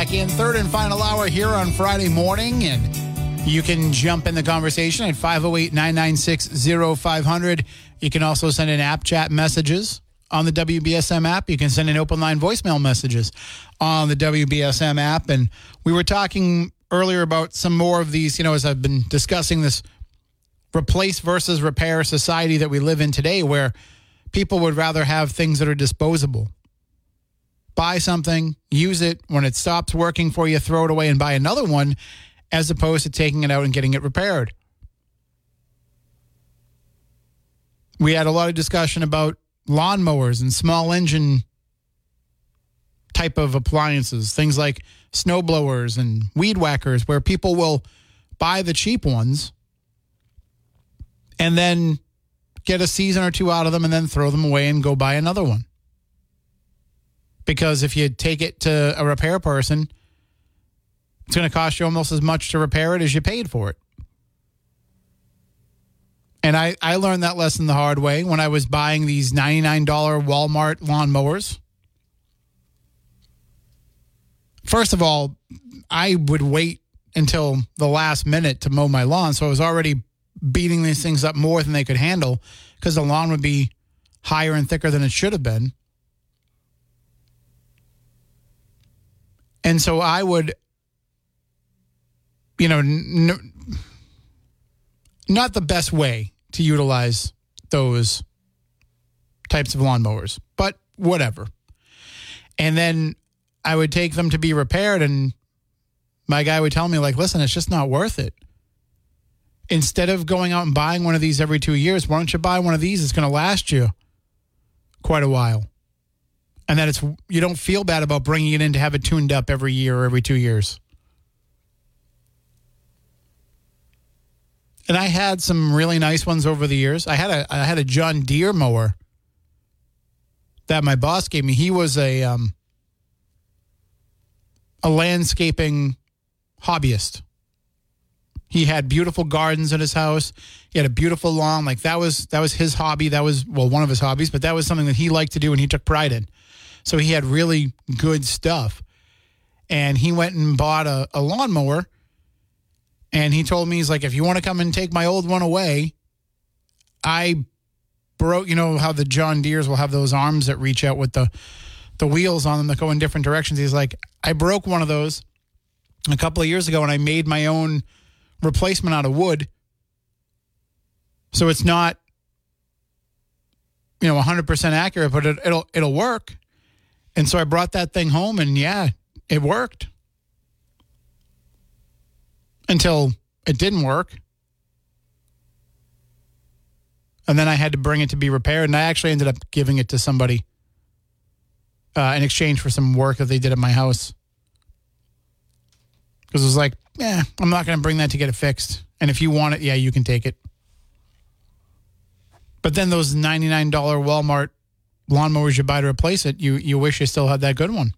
Back in. Third and final hour here on Friday morning. And you can jump in the conversation at 508 996 0500. You can also send in app chat messages on the WBSM app. You can send in open line voicemail messages on the WBSM app. And we were talking earlier about some more of these, you know, as I've been discussing this replace versus repair society that we live in today, where people would rather have things that are disposable buy something, use it. When it stops working for you, throw it away and buy another one, as opposed to taking it out and getting it repaired. We had a lot of discussion about lawnmowers and small engine type of appliances, things like snow blowers and weed whackers, where people will buy the cheap ones and then get a season or two out of them and then throw them away and go buy another one because if you take it to a repair person, it's going to cost you almost as much to repair it as you paid for it. And I, I learned that lesson the hard way when I was buying these $99 Walmart lawnmowers. First of all, I would wait until the last minute to mow my lawn. So I was already beating these things up more than they could handle because the lawn would be higher and thicker than it should have been. And so I would, you know, n- not the best way to utilize those types of lawnmowers, but whatever. And then I would take them to be repaired, and my guy would tell me, like, listen, it's just not worth it. Instead of going out and buying one of these every two years, why don't you buy one of these? It's going to last you quite a while and that it's you don't feel bad about bringing it in to have it tuned up every year or every two years. And I had some really nice ones over the years. I had a I had a John Deere mower that my boss gave me. He was a um, a landscaping hobbyist. He had beautiful gardens in his house. He had a beautiful lawn. Like that was that was his hobby. That was well one of his hobbies, but that was something that he liked to do and he took pride in. So he had really good stuff. And he went and bought a, a lawnmower. And he told me, he's like, if you want to come and take my old one away, I broke, you know, how the John Deeres will have those arms that reach out with the, the wheels on them that go in different directions. He's like, I broke one of those a couple of years ago and I made my own replacement out of wood. So it's not, you know, 100% accurate, but it, it'll, it'll work. And so I brought that thing home and yeah, it worked. Until it didn't work. And then I had to bring it to be repaired. And I actually ended up giving it to somebody uh, in exchange for some work that they did at my house. Because it was like, yeah, I'm not going to bring that to get it fixed. And if you want it, yeah, you can take it. But then those $99 Walmart lawnmowers you buy to replace it, you you wish you still had that good one.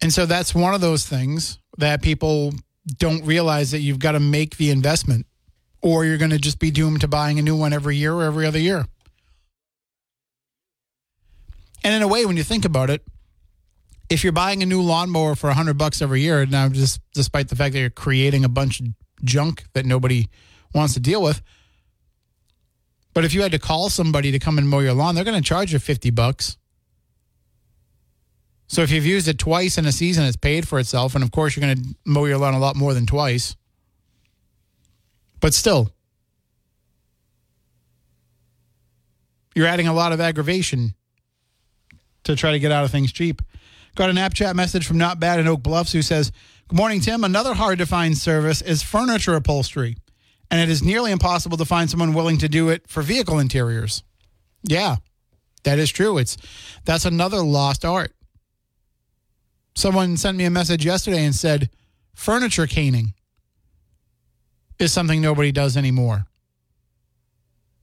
And so that's one of those things that people don't realize that you've got to make the investment or you're going to just be doomed to buying a new one every year or every other year. And in a way, when you think about it, if you're buying a new lawnmower for 100 bucks every year, now just despite the fact that you're creating a bunch of junk that nobody wants to deal with, but if you had to call somebody to come and mow your lawn, they're going to charge you 50 bucks. So if you've used it twice in a season, it's paid for itself. And of course, you're going to mow your lawn a lot more than twice. But still, you're adding a lot of aggravation to try to get out of things cheap. Got a Nap chat message from Not Bad in Oak Bluffs who says, Good morning, Tim. Another hard to find service is furniture upholstery, and it is nearly impossible to find someone willing to do it for vehicle interiors. Yeah, that is true. It's that's another lost art. Someone sent me a message yesterday and said furniture caning is something nobody does anymore.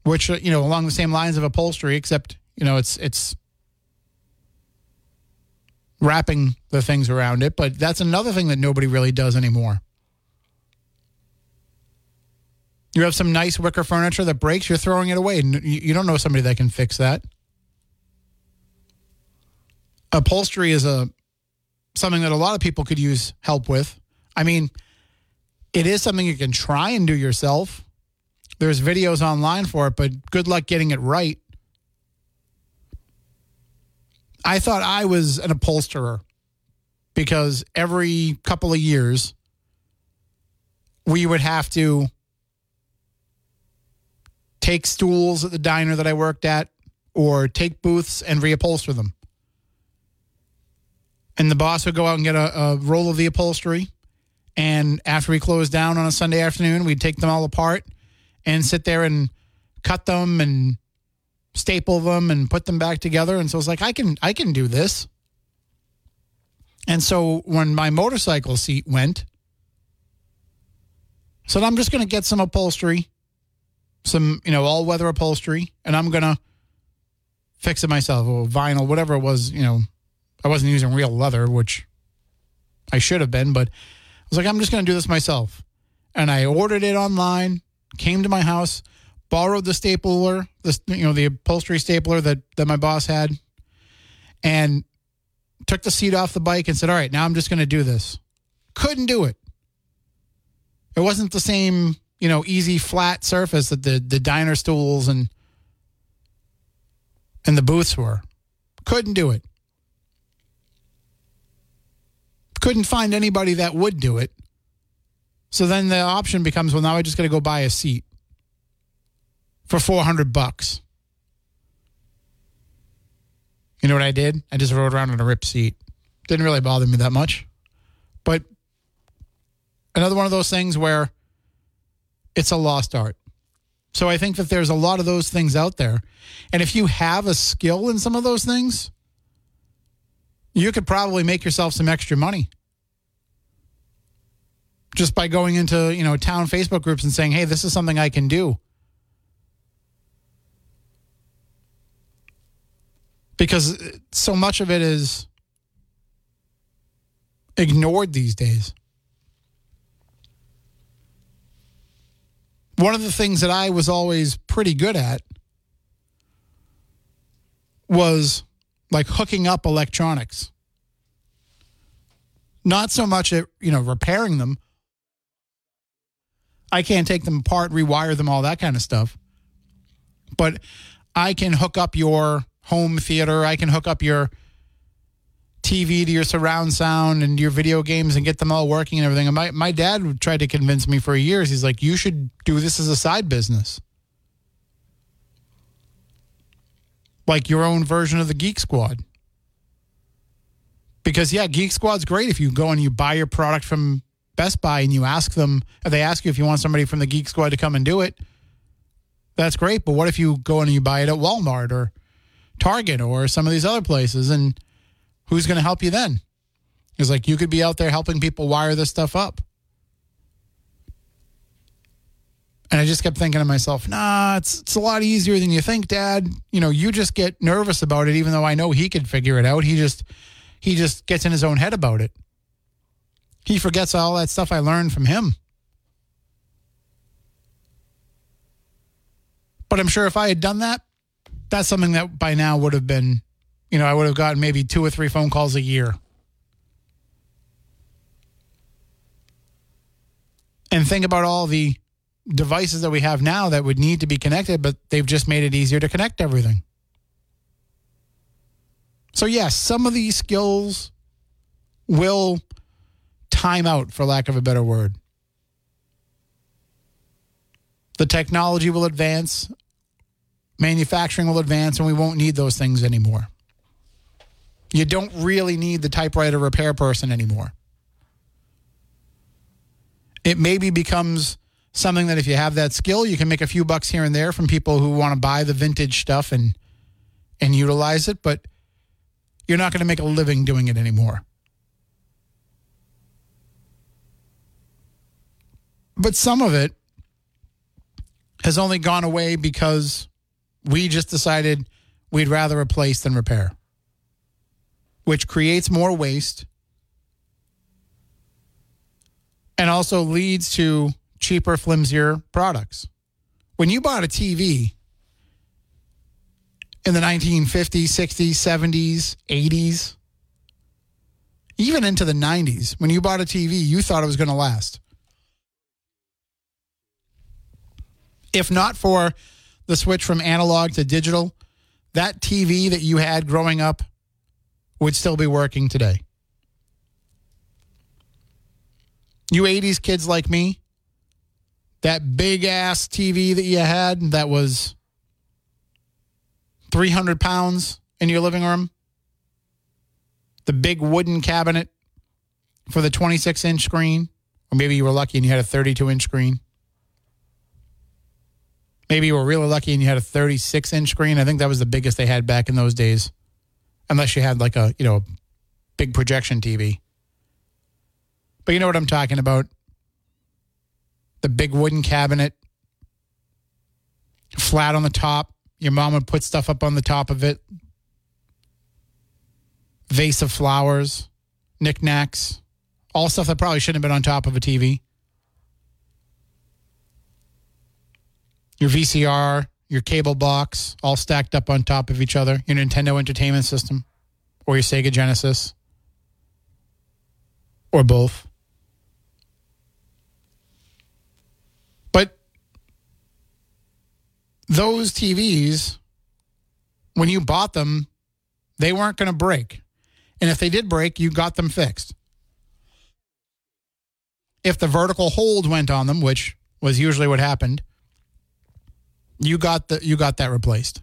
Which uh, you know, along the same lines of upholstery, except you know, it's it's wrapping the things around it. But that's another thing that nobody really does anymore. You have some nice wicker furniture that breaks, you're throwing it away. You don't know somebody that can fix that. Upholstery is a something that a lot of people could use help with. I mean, it is something you can try and do yourself. There's videos online for it, but good luck getting it right. I thought I was an upholsterer because every couple of years we would have to take stools at the diner that I worked at or take booths and reupholster them and the boss would go out and get a, a roll of the upholstery. And after we closed down on a Sunday afternoon, we'd take them all apart and sit there and cut them and staple them and put them back together. And so I was like, I can I can do this. And so when my motorcycle seat went, said I'm just going to get some upholstery, some you know all weather upholstery, and I'm going to fix it myself or vinyl, whatever it was, you know, I wasn't using real leather, which I should have been, but I was like, I'm just going to do this myself. And I ordered it online, came to my house, borrowed the stapler, the you know the upholstery stapler that that my boss had, and took the seat off the bike and said, "All right, now I'm just going to do this." Couldn't do it. It wasn't the same, you know, easy flat surface that the the diner stools and and the booths were. Couldn't do it. couldn't find anybody that would do it. So then the option becomes, well, now I just got to go buy a seat for 400 bucks. You know what I did? I just rode around in a ripped seat. Didn't really bother me that much. But another one of those things where it's a lost art. So I think that there's a lot of those things out there. And if you have a skill in some of those things, you could probably make yourself some extra money just by going into you know town Facebook groups and saying, "Hey, this is something I can do." Because so much of it is ignored these days. One of the things that I was always pretty good at was like hooking up electronics. Not so much at, you know, repairing them. I can't take them apart, rewire them, all that kind of stuff. But I can hook up your home theater. I can hook up your TV to your surround sound and your video games and get them all working and everything. And my, my dad tried to convince me for years. He's like, you should do this as a side business. Like your own version of the Geek Squad. Because, yeah, Geek Squad's great if you go and you buy your product from Best Buy and you ask them, they ask you if you want somebody from the Geek Squad to come and do it, That's great, but what if you go and you buy it at Walmart or Target or some of these other places and who's going to help you then? It's like you could be out there helping people wire this stuff up. And I just kept thinking to myself, nah, it's it's a lot easier than you think, Dad. You know, you just get nervous about it, even though I know he could figure it out. He just he just gets in his own head about it. He forgets all that stuff I learned from him. But I'm sure if I had done that, that's something that by now would have been, you know, I would have gotten maybe two or three phone calls a year. And think about all the devices that we have now that would need to be connected, but they've just made it easier to connect everything. So, yes, some of these skills will time out, for lack of a better word. The technology will advance, manufacturing will advance, and we won't need those things anymore. You don't really need the typewriter repair person anymore. It maybe becomes something that if you have that skill, you can make a few bucks here and there from people who want to buy the vintage stuff and and utilize it, but you're not going to make a living doing it anymore. But some of it has only gone away because we just decided we'd rather replace than repair, which creates more waste and also leads to cheaper, flimsier products. When you bought a TV in the 1950s, 60s, 70s, 80s, even into the 90s, when you bought a TV, you thought it was going to last. If not for the switch from analog to digital, that TV that you had growing up would still be working today. You 80s kids like me, that big ass TV that you had that was 300 pounds in your living room, the big wooden cabinet for the 26 inch screen, or maybe you were lucky and you had a 32 inch screen. Maybe you were really lucky and you had a 36 inch screen. I think that was the biggest they had back in those days, unless you had like a, you know, big projection TV. But you know what I'm talking about? The big wooden cabinet, flat on the top. Your mom would put stuff up on the top of it. Vase of flowers, knickknacks, all stuff that probably shouldn't have been on top of a TV. Your VCR, your cable box, all stacked up on top of each other. Your Nintendo Entertainment System, or your Sega Genesis, or both. But those TVs, when you bought them, they weren't going to break. And if they did break, you got them fixed. If the vertical hold went on them, which was usually what happened, you got the you got that replaced.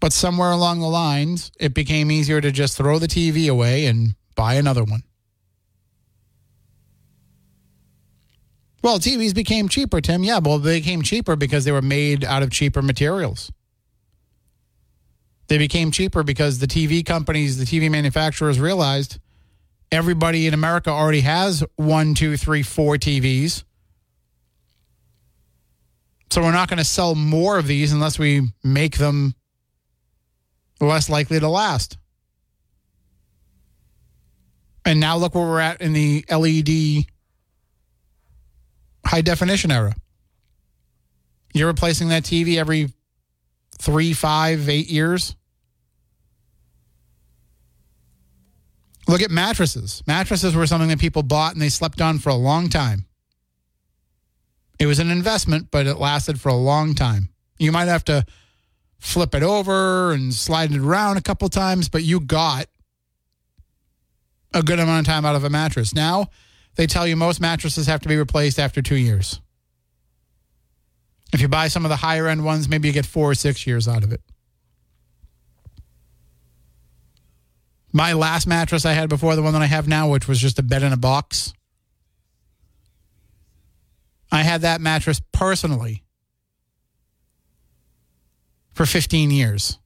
But somewhere along the lines, it became easier to just throw the TV away and buy another one. Well, TVs became cheaper, Tim. Yeah, well, they became cheaper because they were made out of cheaper materials. They became cheaper because the TV companies, the TV manufacturers realized everybody in America already has one, two, three, four TVs. So we're not going to sell more of these unless we make them less likely to last. And now look where we're at in the LED high definition era. You're replacing that TV every three, five, eight years. Look at mattresses. Mattresses were something that people bought and they slept on for a long time. It was an investment, but it lasted for a long time. You might have to flip it over and slide it around a couple times, but you got a good amount of time out of a mattress. Now, they tell you most mattresses have to be replaced after two years. If you buy some of the higher end ones, maybe you get four or six years out of it. My last mattress I had before the one that I have now, which was just a bed in a box, I had that mattress personally for 15 years.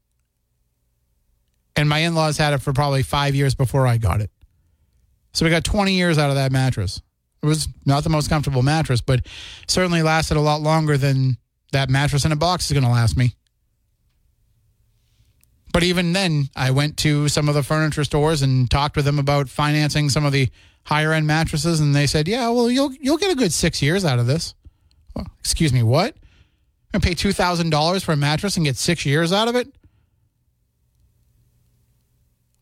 And my in laws had it for probably five years before I got it. So we got 20 years out of that mattress. It was not the most comfortable mattress, but certainly lasted a lot longer than that mattress in a box is going to last me. But even then, I went to some of the furniture stores and talked with them about financing some of the higher end mattresses, and they said, "Yeah, well, you'll you'll get a good six years out of this." Well, excuse me, what? Gonna pay two thousand dollars for a mattress and get six years out of it?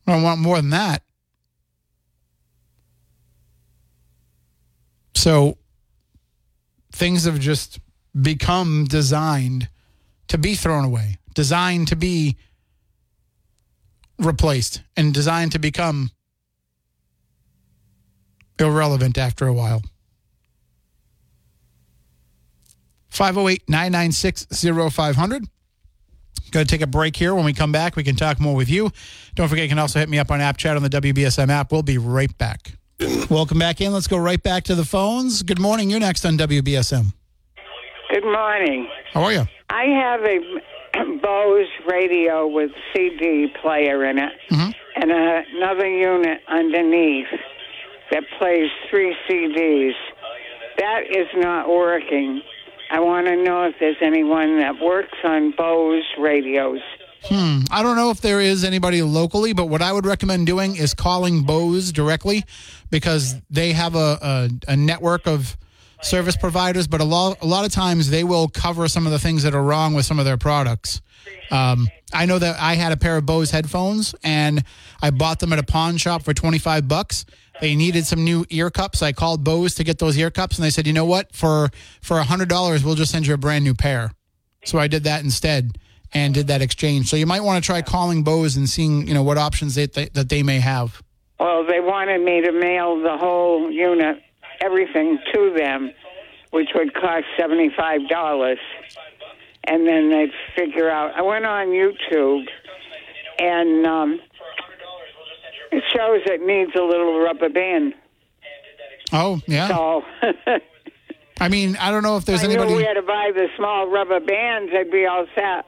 I want more than that. So things have just become designed to be thrown away, designed to be replaced, and designed to become irrelevant after a while. 508 996 0500. Going to take a break here. When we come back, we can talk more with you. Don't forget, you can also hit me up on App Chat on the WBSM app. We'll be right back. Welcome back in. Let's go right back to the phones. Good morning. You're next on WBSM. Good morning. How are you? I have a Bose radio with CD player in it mm-hmm. and a, another unit underneath that plays three CDs. That is not working. I want to know if there's anyone that works on Bose radios. Hmm. I don't know if there is anybody locally, but what I would recommend doing is calling Bose directly because they have a, a, a network of service providers, but a lot, a lot of times they will cover some of the things that are wrong with some of their products. Um, I know that I had a pair of Bose headphones and I bought them at a pawn shop for 25 bucks. They needed some new ear cups. I called Bose to get those ear cups and they said, you know what? For, for a hundred dollars, we'll just send you a brand new pair. So I did that instead and did that exchange. So you might want to try calling Bose and seeing, you know, what options they, they, that they may have. Well, they wanted me to mail the whole unit, everything to them, which would cost $75. And then they'd figure out. I went on YouTube, and um, it shows it needs a little rubber band. Oh, yeah. So I mean, I don't know if there's I anybody. we had to buy the small rubber bands. I'd be all set.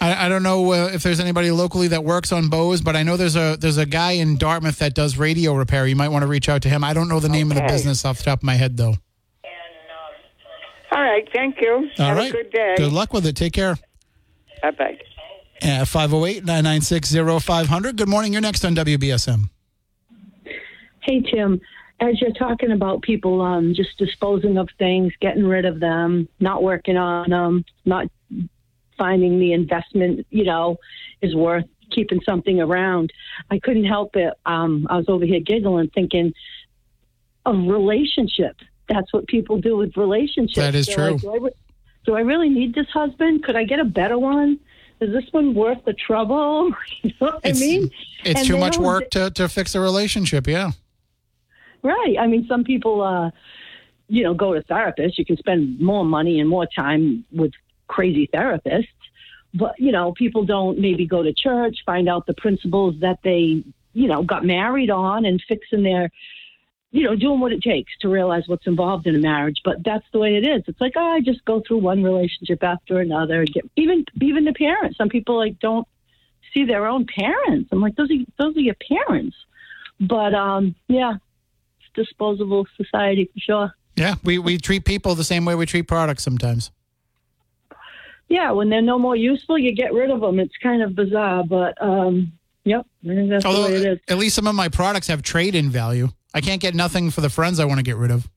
I, I don't know uh, if there's anybody locally that works on Bose, but I know there's a there's a guy in Dartmouth that does radio repair. You might want to reach out to him. I don't know the name of the business off the top of my head, though. All right, thank you. All Have right. a good day. Good luck with it. Take care. Bye bye. Uh, 508 996 0500. Good morning. You're next on WBSM. Hey, Tim, as you're talking about people um, just disposing of things, getting rid of them, not working on them, not finding the investment, you know, is worth keeping something around, I couldn't help it. Um, I was over here giggling, thinking of relationships. That's what people do with relationships. That is They're true. like, do, I re- do I really need this husband? Could I get a better one? Is this one worth the trouble? you know what It's, I mean? it's And too much work to, to fix a relationship. Yeah. Right. I mean, some people, uh, you know, go to therapists. You can spend more money and more time with crazy therapists. But, you know, people don't maybe go to church, find out the principles that they, you know, got married on and fixing their, you know, doing what it takes to realize what's involved in a marriage. But that's the way it is. It's like, oh, I just go through one relationship after another. Get, even even the parents. Some people like don't see their own parents. I'm like, those are those are your parents. But um, yeah, it's disposable society for sure. Yeah. We, we treat people the same way we treat products sometimes. Yeah, when they're no more useful, you get rid of them. It's kind of bizarre, but um, yep, that's the way it is. at least some of my products have trade in value. I can't get nothing for the friends I want to get rid of.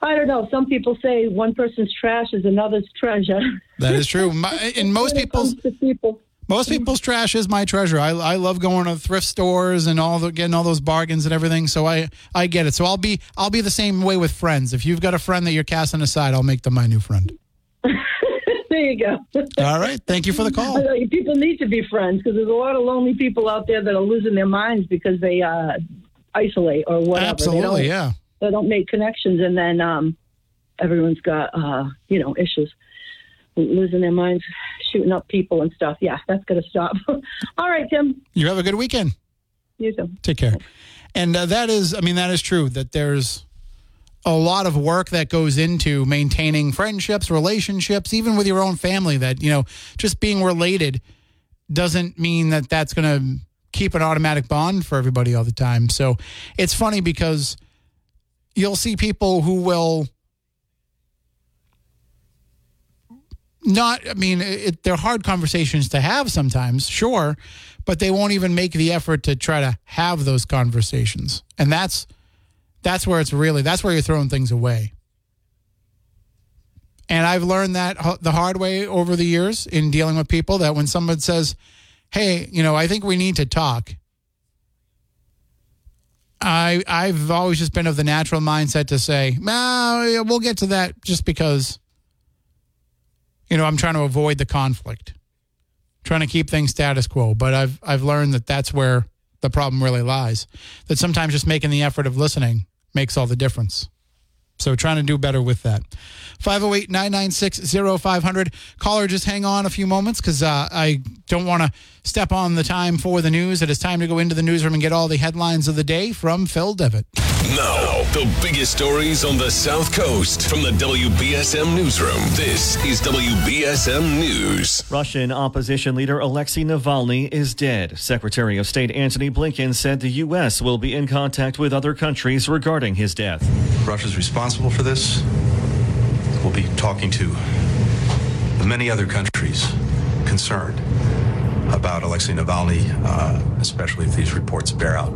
I don't know. Some people say one person's trash is another's treasure. That is true. My, and most people's people. most people's trash is my treasure. I, I love going to thrift stores and all the getting all those bargains and everything. So I I get it. So I'll be I'll be the same way with friends. If you've got a friend that you're casting aside, I'll make them my new friend. there you go. All right. Thank you for the call. people need to be friends because there's a lot of lonely people out there that are losing their minds because they uh, isolate or whatever. They Absolutely. Yeah. they don't make connections, and then um, everyone's got uh, you know issues, losing their minds, shooting up people and stuff. Yeah, that's gonna stop. All right, Tim. You have a good weekend. You too. Take care. And uh, that is, I mean, that is true that there's a lot of work that goes into maintaining friendships, relationships, even with your own family. That you know, just being related doesn't mean that that's going to keep an automatic bond for everybody all the time. So it's funny because you'll see people who will not i mean it, they're hard conversations to have sometimes sure but they won't even make the effort to try to have those conversations and that's that's where it's really that's where you're throwing things away and i've learned that the hard way over the years in dealing with people that when someone says hey you know i think we need to talk i i've always just been of the natural mindset to say nah, we'll get to that just because you know i'm trying to avoid the conflict trying to keep things status quo but i've i've learned that that's where the problem really lies that sometimes just making the effort of listening makes all the difference. So trying to do better with that. 508 996 0500. Caller, just hang on a few moments because uh, I don't want to step on the time for the news. It is time to go into the newsroom and get all the headlines of the day from Phil Devitt. Now, the biggest stories on the South Coast from the WBSM Newsroom. This is WBSM News. Russian opposition leader Alexei Navalny is dead. Secretary of State Antony Blinken said the U.S. will be in contact with other countries regarding his death. Russia's responsible for this. We'll be talking to many other countries concerned about Alexei Navalny, uh, especially if these reports bear out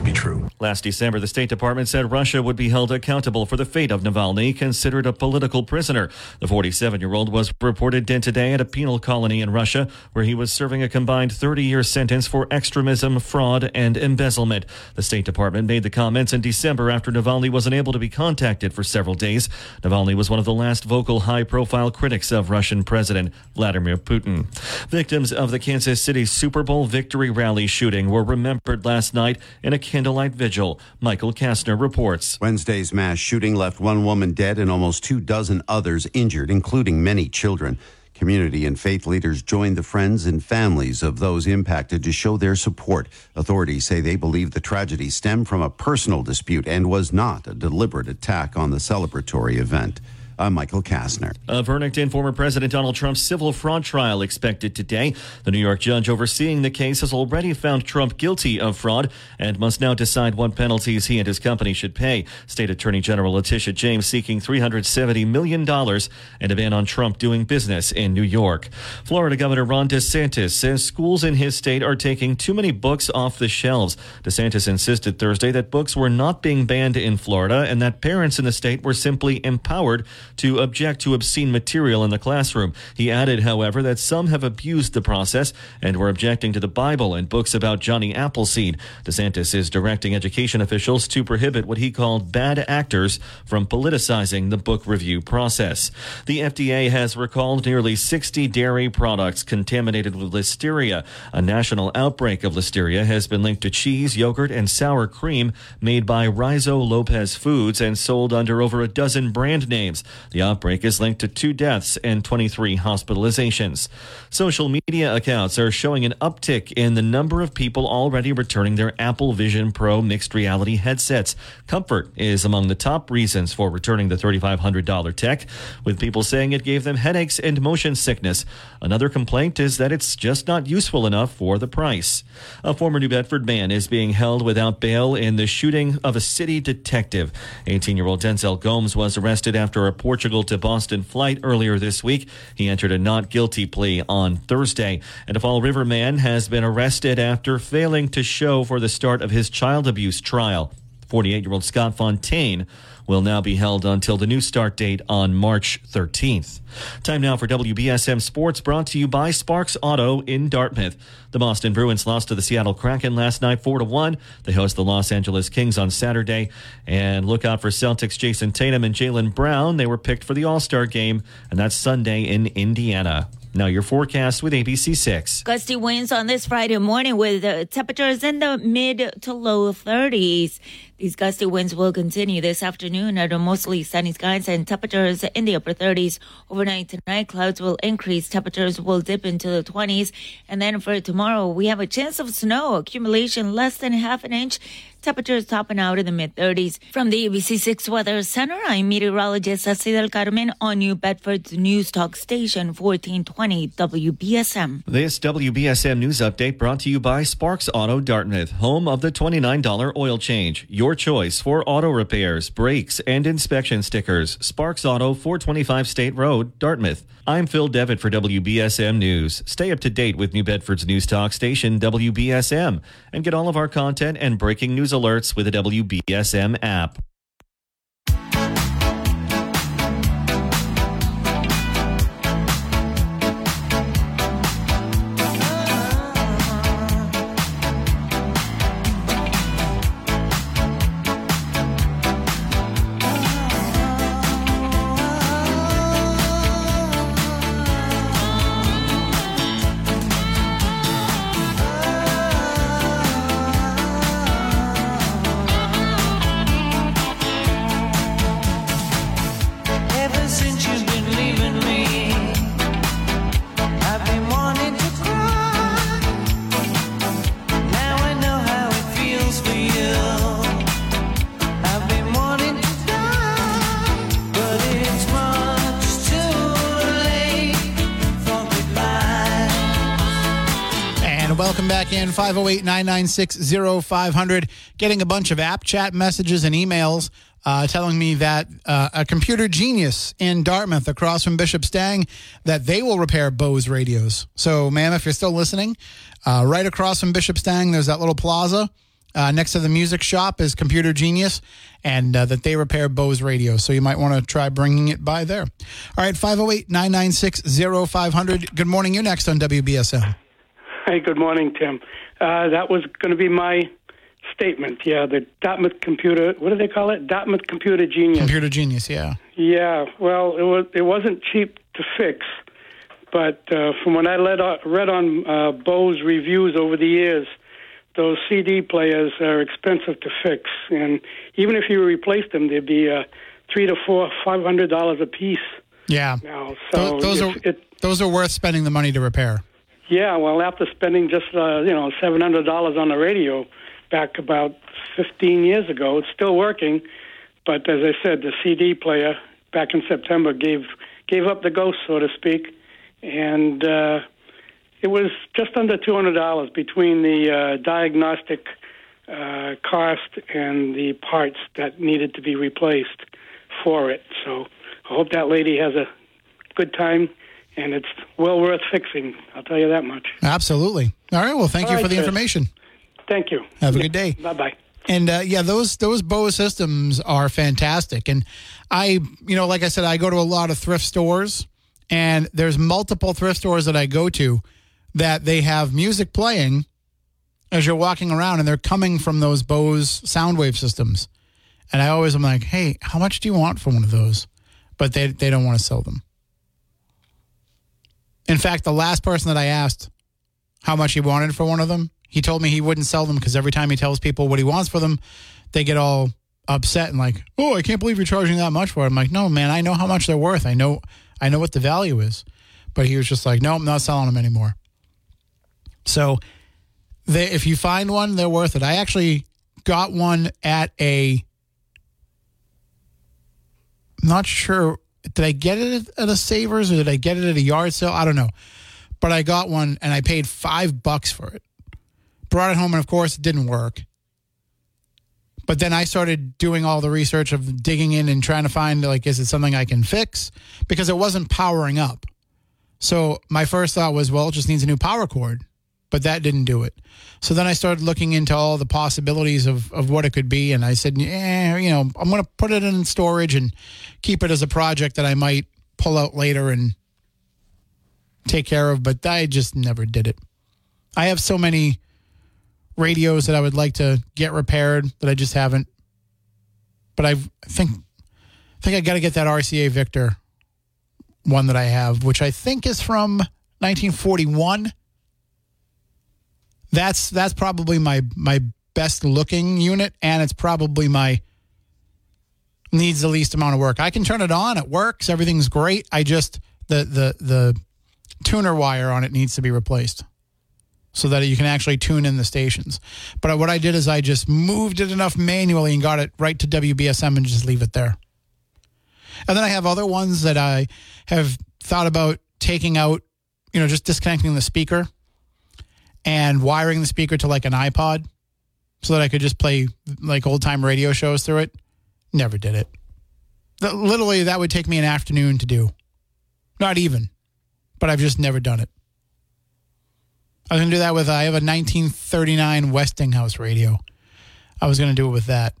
to be true. Last December, the State Department said Russia would be held accountable for the fate of Navalny, considered a political prisoner. The 47 year old was reported dead today at a penal colony in Russia, where he was serving a combined 30 year sentence for extremism, fraud, and embezzlement. The State Department made the comments in December after Navalny was unable to be contacted for several days. Navalny was one of the last vocal, high profile critics of Russian President Vladimir Putin. Victims of the Kansas City Super Bowl victory rally shooting were remembered last night in a candlelight vigil. Michael Kastner reports. Wednesday's mass shooting left one woman dead and almost two dozen others injured, including many children. Community and faith leaders joined the friends and families of those impacted to show their support. Authorities say they believe the tragedy stemmed from a personal dispute and was not a deliberate attack on the celebratory event. I'm Michael Kastner. A verdict in former President Donald Trump's civil fraud trial expected today. The New York judge overseeing the case has already found Trump guilty of fraud and must now decide what penalties he and his company should pay. State Attorney General Letitia James seeking $370 million and a ban on Trump doing business in New York. Florida Governor Ron DeSantis says schools in his state are taking too many books off the shelves. DeSantis insisted Thursday that books were not being banned in Florida and that parents in the state were simply empowered to object to obscene material in the classroom. He added, however, that some have abused the process and were objecting to the Bible and books about Johnny Appleseed. DeSantis is directing education officials to prohibit what he called bad actors from politicizing the book review process. The FDA has recalled nearly 60 dairy products contaminated with listeria. A national outbreak of listeria has been linked to cheese, yogurt, and sour cream made by Rizo Lopez Foods and sold under over a dozen brand names. The outbreak is linked to two deaths and 23 hospitalizations. Social media accounts are showing an uptick in the number of people already returning their Apple Vision Pro mixed reality headsets. Comfort is among the top reasons for returning the $3,500 tech, with people saying it gave them headaches and motion sickness. Another complaint is that it's just not useful enough for the price. A former New Bedford man is being held without bail in the shooting of a city detective. 18 year old Denzel Gomes was arrested after a Portugal to Boston flight earlier this week. He entered a not guilty plea on Thursday. And a Fall River man has been arrested after failing to show for the start of his child abuse trial. 48 year old Scott Fontaine will now be held until the new start date on March 13th. Time now for WBSM Sports brought to you by Sparks Auto in Dartmouth. The Boston Bruins lost to the Seattle Kraken last night 4 to 1. They host the Los Angeles Kings on Saturday. And look out for Celtics Jayson Tatum and Jaylen Brown. They were picked for the All-Star game and that's Sunday in Indiana. Now your forecast with ABC6. Gusty winds on this Friday morning with uh, temperatures in the mid to low 30s. These gusty winds will continue this afternoon under mostly sunny skies and temperatures in the upper 30s. Overnight tonight, clouds will increase. Temperatures will dip into the 20s. And then for tomorrow, we have a chance of snow, accumulation less than half an inch. Temperatures topping out in the mid 30s. From the ABC6 Weather Center, I'm meteorologist Ceci del Carmen on New Bedford's News Talk Station 1420 WBSM. This WBSM news update brought to you by Sparks Auto Dartmouth, home of the $29 oil change. Your choice for auto repairs, brakes, and inspection stickers. Sparks Auto, 425 State Road, Dartmouth. I'm Phil Devitt for WBSM News. Stay up to date with New Bedford's News Talk station, WBSM, and get all of our content and breaking news alerts with the WBSM app. 508 996 0500. Getting a bunch of app chat messages and emails uh, telling me that uh, a computer genius in Dartmouth across from Bishop Stang that they will repair Bose radios. So, ma'am, if you're still listening, uh, right across from Bishop Stang, there's that little plaza. Uh, next to the music shop is Computer Genius, and uh, that they repair Bose radios. So you might want to try bringing it by there. All right, 508 996 0500. Good morning. You're next on WBSM. Hey, good morning, Tim. Uh, that was going to be my statement. Yeah, the Dartmouth computer. What do they call it? Dartmouth Computer Genius. Computer Genius, yeah. Yeah. Well, it was. It wasn't cheap to fix, but uh, from what I read, read on uh, Bose reviews over the years, those CD players are expensive to fix, and even if you replace them, they'd be uh, three to four, five hundred dollars a piece Yeah. now. So those if are it, those are worth spending the money to repair. Yeah, well, after spending just uh, you know seven hundred dollars on the radio back about fifteen years ago, it's still working. But as I said, the CD player back in September gave gave up the ghost, so to speak, and uh, it was just under two hundred dollars between the uh, diagnostic uh, cost and the parts that needed to be replaced for it. So I hope that lady has a good time, and it's well worth fixing. I'll tell you that much. Absolutely. All right. Well, thank All you right, for the Chris. information. Thank you. Have a good day. Bye bye. And uh, yeah, those those Bose systems are fantastic. And I, you know, like I said, I go to a lot of thrift stores, and there's multiple thrift stores that I go to that they have music playing as you're walking around, and they're coming from those Bose sound wave systems. And I always am like, hey, how much do you want for one of those? But they they don't want to sell them. In fact, the last person that I asked how much he wanted for one of them, he told me he wouldn't sell them because every time he tells people what he wants for them, they get all upset and like, "Oh, I can't believe you're charging that much for it." I'm like, "No, man, I know how much they're worth. I know, I know what the value is." But he was just like, "No, I'm not selling them anymore." So, they, if you find one, they're worth it. I actually got one at a. Not sure. Did I get it at a Savers or did I get it at a yard sale? I don't know. But I got one and I paid five bucks for it. Brought it home and of course it didn't work. But then I started doing all the research of digging in and trying to find like, is it something I can fix? Because it wasn't powering up. So my first thought was, well, it just needs a new power cord. But that didn't do it. So then I started looking into all the possibilities of, of what it could be. And I said, eh, you know, I'm going to put it in storage and keep it as a project that I might pull out later and take care of. But I just never did it. I have so many radios that I would like to get repaired that I just haven't. But I think I think I got to get that RCA Victor one that I have, which I think is from 1941. That's that's probably my my best looking unit, and it's probably my needs the least amount of work. I can turn it on; it works. Everything's great. I just the the the tuner wire on it needs to be replaced so that you can actually tune in the stations. But what I did is I just moved it enough manually and got it right to WBSM and just leave it there. And then I have other ones that I have thought about taking out, you know, just disconnecting the speaker and wiring the speaker to like an iPod so that I could just play like old time radio shows through it. Never did it. Literally, that would take me an afternoon to do. Not even, but I've just never done it. I was going to do that with, I have a 1939 Westinghouse radio. I was going to do it with that.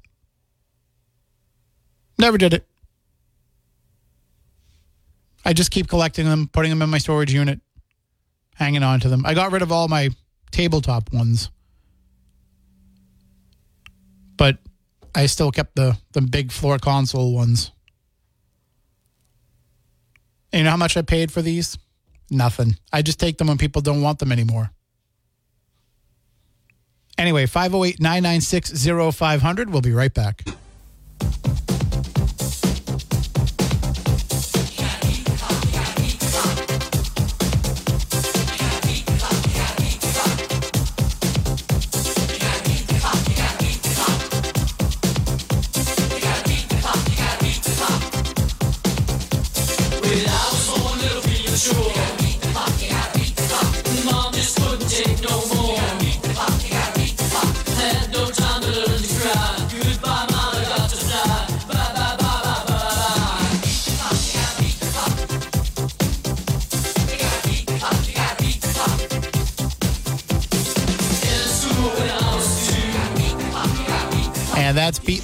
Never did it. I just keep collecting them, putting them in my storage unit, hanging on to them. I got rid of all my tabletop ones, but I still kept the the big floor console ones. And you know how much I paid for these? Nothing. I just take them when people don't want them anymore. Anyway, 508 996 0500. We'll be right back.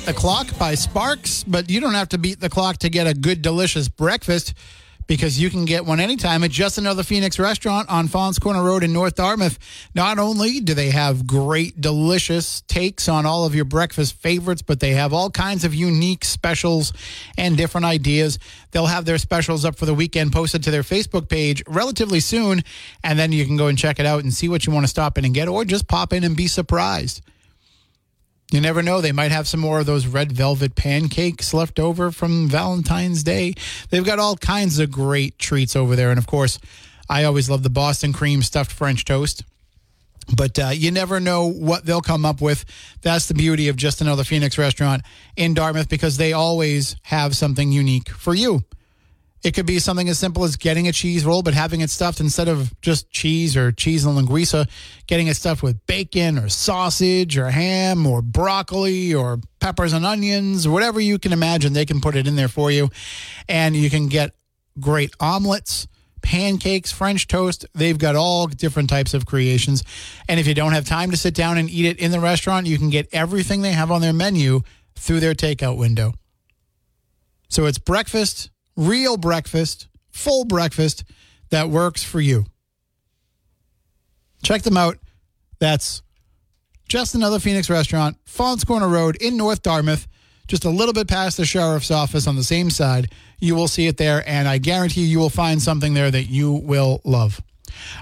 The Clock by Sparks. But you don't have to beat the clock to get a good, delicious breakfast because you can get one anytime at just another Phoenix restaurant on Faunce Corner Road in North Dartmouth. Not only do they have great, delicious takes on all of your breakfast favorites, but they have all kinds of unique specials and different ideas. They'll have their specials up for the weekend posted to their Facebook page relatively soon. And then you can go and check it out and see what you want to stop in and get, or just pop in and be surprised. You never know. They might have some more of those red velvet pancakes left over from Valentine's Day. They've got all kinds of great treats over there. And of course, I always love the Boston cream stuffed French toast. But uh, you never know what they'll come up with. That's the beauty of just another Phoenix restaurant in Dartmouth because they always have something unique for you. It could be something as simple as getting a cheese roll, but having it stuffed instead of just cheese or cheese and linguiça, getting it stuffed with bacon or sausage or ham or broccoli or peppers and onions whatever you can imagine. They can put it in there for you. And you can get great omelets, pancakes, French toast. They've got all different types of creations. And if you don't have time to sit down and eat it in the restaurant, you can get everything they have on their menu through their takeout window. So it's breakfast, real breakfast, full breakfast that works for you. Check them out. That's just another Phoenix restaurant, Faunce Corner Road in North Dartmouth, just a little bit past the sheriff's office on the same side. You will see it there, and I guarantee you will find something there that you will love.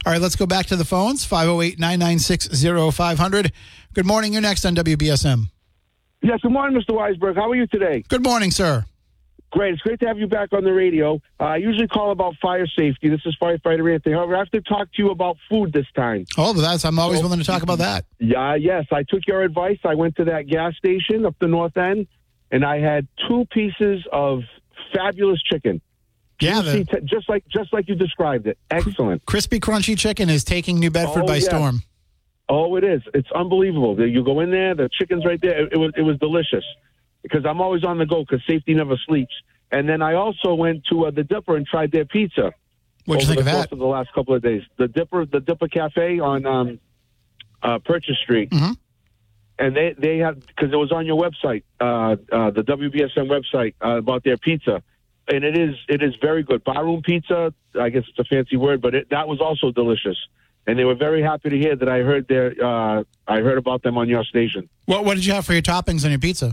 All right, let's go back to the phones 508 996 0500. Good morning. You're next on WBSM. Yes, good morning, Mr. Weisberg. How are you today? Good morning, sir. Great. It's great to have you back on the radio. Uh, I usually call about fire safety. This is firefighter Anthony. However, I have to talk to you about food this time. Oh, that's I'm always So- willing to talk about that. Yeah, yes. I took your advice. I went to that gas station up the north end, and I had two pieces of fabulous chicken. Yeah, the t- just like just like you described it. Excellent. crispy, crunchy chicken is taking New Bedford Oh, by yes. storm. Oh, it is. It's unbelievable. You go in there, the chicken's right there. It, it was it was delicious because I'm always on the go because safety never sleeps. And then I also went to uh, the Dipper and tried their pizza. What'd you think of that? of the last couple of days? The Dipper, the Dipper Cafe on um, uh, Purchase Street. Mhm. And they they have because it was on your website, uh, uh, the WBSM website uh, about their pizza, and it is it is very good. Barroom pizza, I guess it's a fancy word, but it, that was also delicious. And they were very happy to hear that I heard their uh, I heard about them on your station. What What did you have for your toppings on your pizza?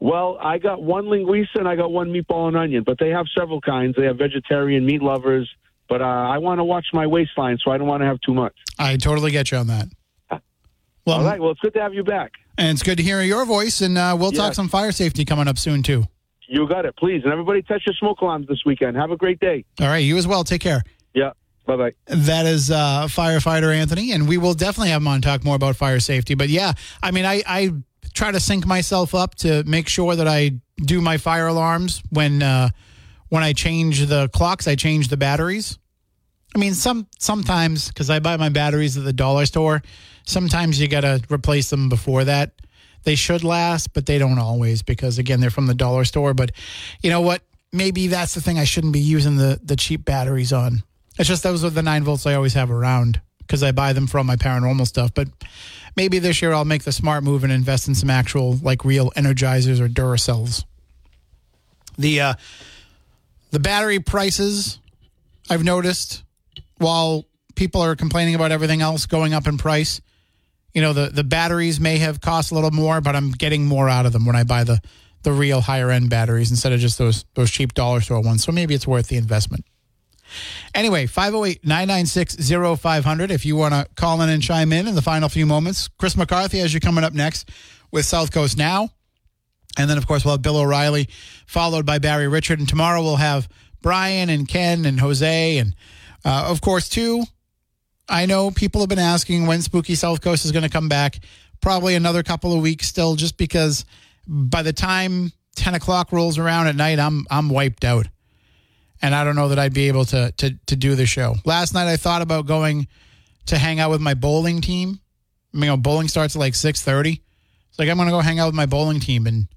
Well, I got one linguiça and I got one meatball and onion, but they have several kinds. They have vegetarian meat lovers, but uh, I want to watch my waistline, so I don't want to have too much. I totally get you on that. Well, All right. Well, it's good to have you back. and it's good to hear your voice, and uh, we'll talk some fire safety coming up soon too. You got it. Please, and everybody, test your smoke alarms this weekend. Have a great day. All right, you as well. Take care. Yeah. Bye bye. That is uh, firefighter Anthony, and we will definitely have him on talk more about fire safety. But yeah, I mean, I, I try to sync myself up to make sure that I do my fire alarms when uh, when I change the clocks. I change the batteries. I mean, some sometimes because I buy my batteries at the dollar store. Sometimes you got to replace them before that. They should last, but they don't always because again, they're from the dollar store. But you know what? Maybe that's the thing I shouldn't be using the the cheap batteries on. It's just those are the nine volts I always have around because I buy them from my paranormal stuff. But maybe this year I'll make the smart move and invest in some actual like real energizers or Duracells. The uh, the battery prices I've noticed while people are complaining about everything else going up in price. You know the the batteries may have cost a little more, but I'm getting more out of them when I buy the the real higher end batteries instead of just those those cheap dollar store ones. So maybe it's worth the investment. Anyway, 508 996 0500 if you want to call in and chime in in the final few moments. Chris McCarthy has you coming up next with South Coast Now. And then, of course, we'll have Bill O'Reilly, followed by Barry Richard. And tomorrow we'll have Brian and Ken and Jose. And, uh, of course, too, I know people have been asking when Spooky South Coast is going to come back. Probably another couple of weeks still, just because by the time 10 o'clock rolls around at night, I'm, I'm wiped out and I don't know that I'd be able to to to do the show. Last night I thought about going to hang out with my bowling team. You know, bowling starts at like six thirty. It's like I'm gonna go hang out with my bowling team and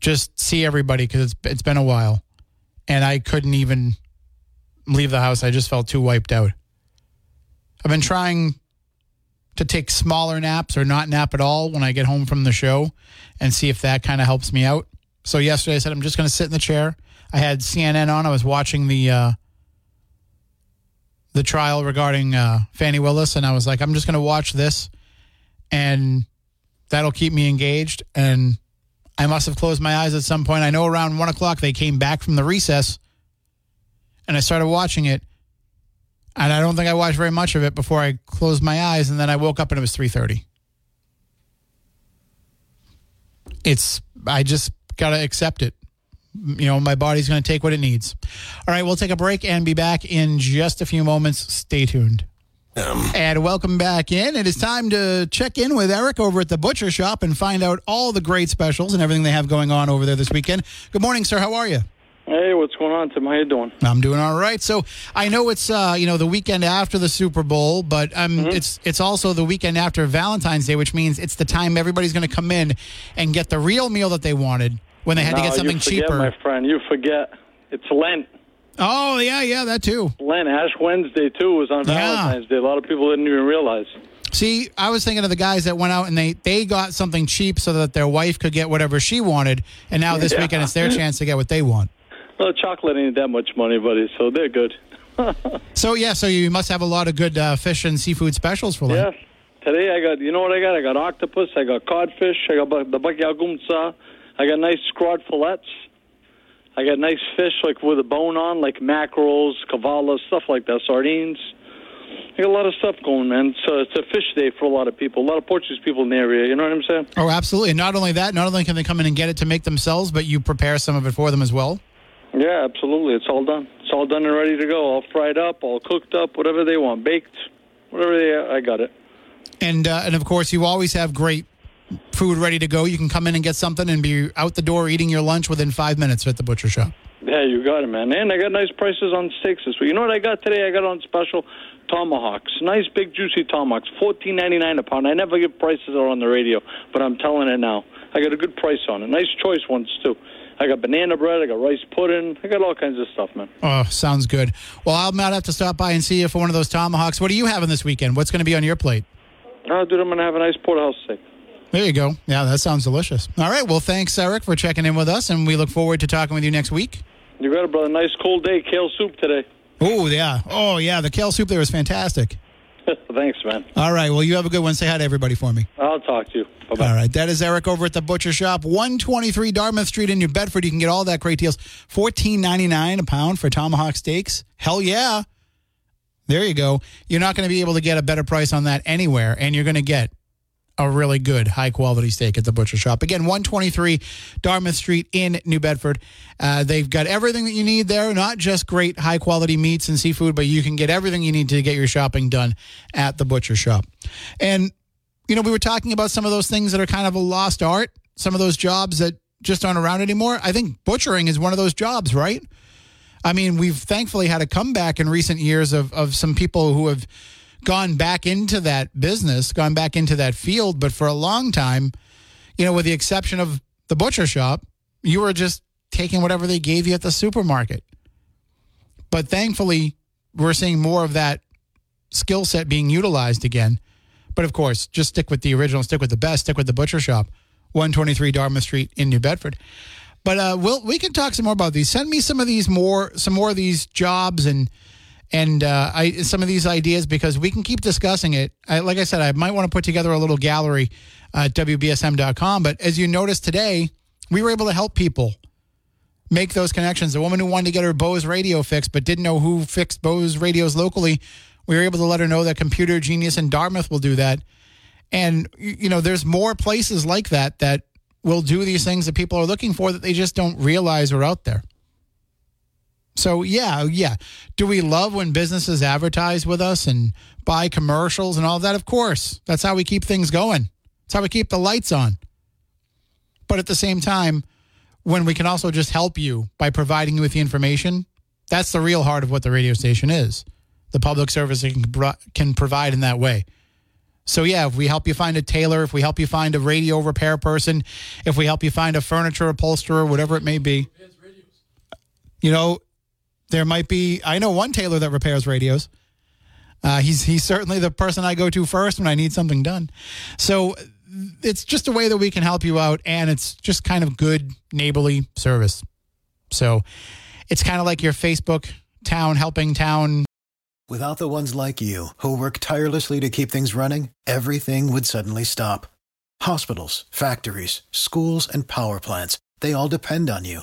just see everybody because it's it's been a while, and I couldn't even leave the house. I just felt too wiped out. I've been trying to take smaller naps or not nap at all when I get home from the show, and see if that kind of helps me out. So yesterday I said I'm just going to sit in the chair. I had CNN on. I was watching the uh, the trial regarding uh, Fani Willis, and I was like, I'm just going to watch this, and that'll keep me engaged. And I must have closed my eyes at some point. I know around one o'clock they came back from the recess, and I started watching it. And I don't think I watched very much of it before I closed my eyes, and then I woke up and it was three thirty. It's I just gotta accept it you know, my body's going to take what it needs. All right, we'll take a break and be back in just a few moments. Stay tuned. And welcome back in. It is time to check in with Eric over at the butcher shop and find out all the great specials and everything they have going on over there this weekend. Good morning, sir. How are you? Hey, what's going on, Tim? How you doing? I'm doing all right. So I know it's uh, you know the weekend after the Super Bowl, but um, it's it's also the weekend after Valentine's Day, which means it's the time everybody's going to come in and get the real meal that they wanted when they had to get something you forget, cheaper. my friend. You forget. It's Lent. Oh yeah, yeah, that too. Lent. Ash Wednesday too was on Yeah. Valentine's Day. A lot of people didn't even realize. See, I was thinking of the guys that went out and they they got something cheap so that their wife could get whatever she wanted, and now this Yeah. weekend it's their chance to get what they want. Well, chocolate ain't that much money, buddy. So they're good. So yeah, so you must have a lot of good uh, fish and seafood specials for Lent. Yeah. Today I got. You know what I got? I got octopus. I got codfish. I got the bakyagumsa. I got nice scrod fillets. I got nice fish like with a bone on, like mackerels, cavallas, stuff like that, sardines. I got a lot of stuff going, man. So it's a fish day for a lot of people. A lot of Portuguese people in the area. You know what I'm saying? Oh, absolutely. And not only that, not only can they come in and get it to make themselves, but you prepare some of it for them as well. Yeah, absolutely. It's all done. It's all done and ready to go. All fried up, all cooked up, whatever they want, baked, whatever they. I got it. And uh, and of course, you always have great food ready to go. You can come in and get something and be out the door eating your lunch within five minutes at the butcher shop. Yeah, you got it, man. And I got nice prices on steaks this week. You know what I got today? I got on special tomahawks. Nice big juicy tomahawks, fourteen ninety nine a pound. I never give prices out on the radio, but I'm telling it now. I got a good price on it. Nice choice ones too. I got banana bread. I got rice pudding. I got all kinds of stuff, man. Oh, sounds good. Well, I might have to stop by and see you for one of those tomahawks. What are you having this weekend? What's going to be on your plate? Oh, dude, I'm gonna have a nice porterhouse steak. There you go. Yeah, that sounds delicious. All right. Well, thanks, Eric, for checking in with us, and we look forward to talking with you next week. You got it, brother. Nice cold day. Kale soup today. Oh, yeah. Oh, yeah. The kale soup there was fantastic. Thanks, man. All right. Well, you have a good one. Say hi to everybody for me. I'll talk to you. Bye-bye. All right. That is Eric over at the Butcher Shop, 123 Dartmouth Street in New Bedford. You can get all that great deals. $14.99 a pound for tomahawk steaks. Hell yeah. There you go. You're not going to be able to get a better price on that anywhere, and you're going to get a really good high quality steak at the butcher shop. Again, 123 Dartmouth Street in New Bedford. Uh, they've got everything that you need there, not just great high quality meats and seafood, but you can get everything you need to get your shopping done at the butcher shop. And, you know, we were talking about some of those things that are kind of a lost art, some of those jobs that just aren't around anymore. I think butchering is one of those jobs, right? I mean, we've thankfully had a comeback in recent years of, of some people who have gone back into that business, gone back into that field. But for a long time, you know, with the exception of the butcher shop, you were just taking whatever they gave you at the supermarket. But thankfully, we're seeing more of that skill set being utilized again. But of course, just stick with the original, stick with the best, stick with the butcher shop, 123 Dartmouth Street in New Bedford. But uh, we'll we can talk some more about these. Send me some of these more some more of these jobs and and uh, I, some of these ideas because we can keep discussing it. I, like I said, I might want to put together a little gallery at WBSM.com. But as you noticed today, we were able to help people make those connections. The woman who wanted to get her Bose radio fixed but didn't know who fixed Bose radios locally, we were able to let her know that Computer Genius in Dartmouth will do that. And, you know, there's more places like that that will do these things that people are looking for that they just don't realize are out there. So yeah, yeah. Do we love when businesses advertise with us and buy commercials and all that? Of course. That's how we keep things going. That's how we keep the lights on. But at the same time, when we can also just help you by providing you with the information, that's the real heart of what the radio station is. The public service can, can provide in that way. So yeah, if we help you find a tailor, if we help you find a radio repair person, if we help you find a furniture upholsterer, whatever it may be, you know, there might be. I know one tailor that repairs radios. Uh, he's he's certainly the person I go to first when I need something done. So it's just a way that we can help you out, and it's just kind of good neighborly service. So it's kind of like your Facebook town helping town. Without the ones like you, who work tirelessly to keep things running, everything would suddenly stop. Hospitals, factories, schools, and power plants, they all depend on you.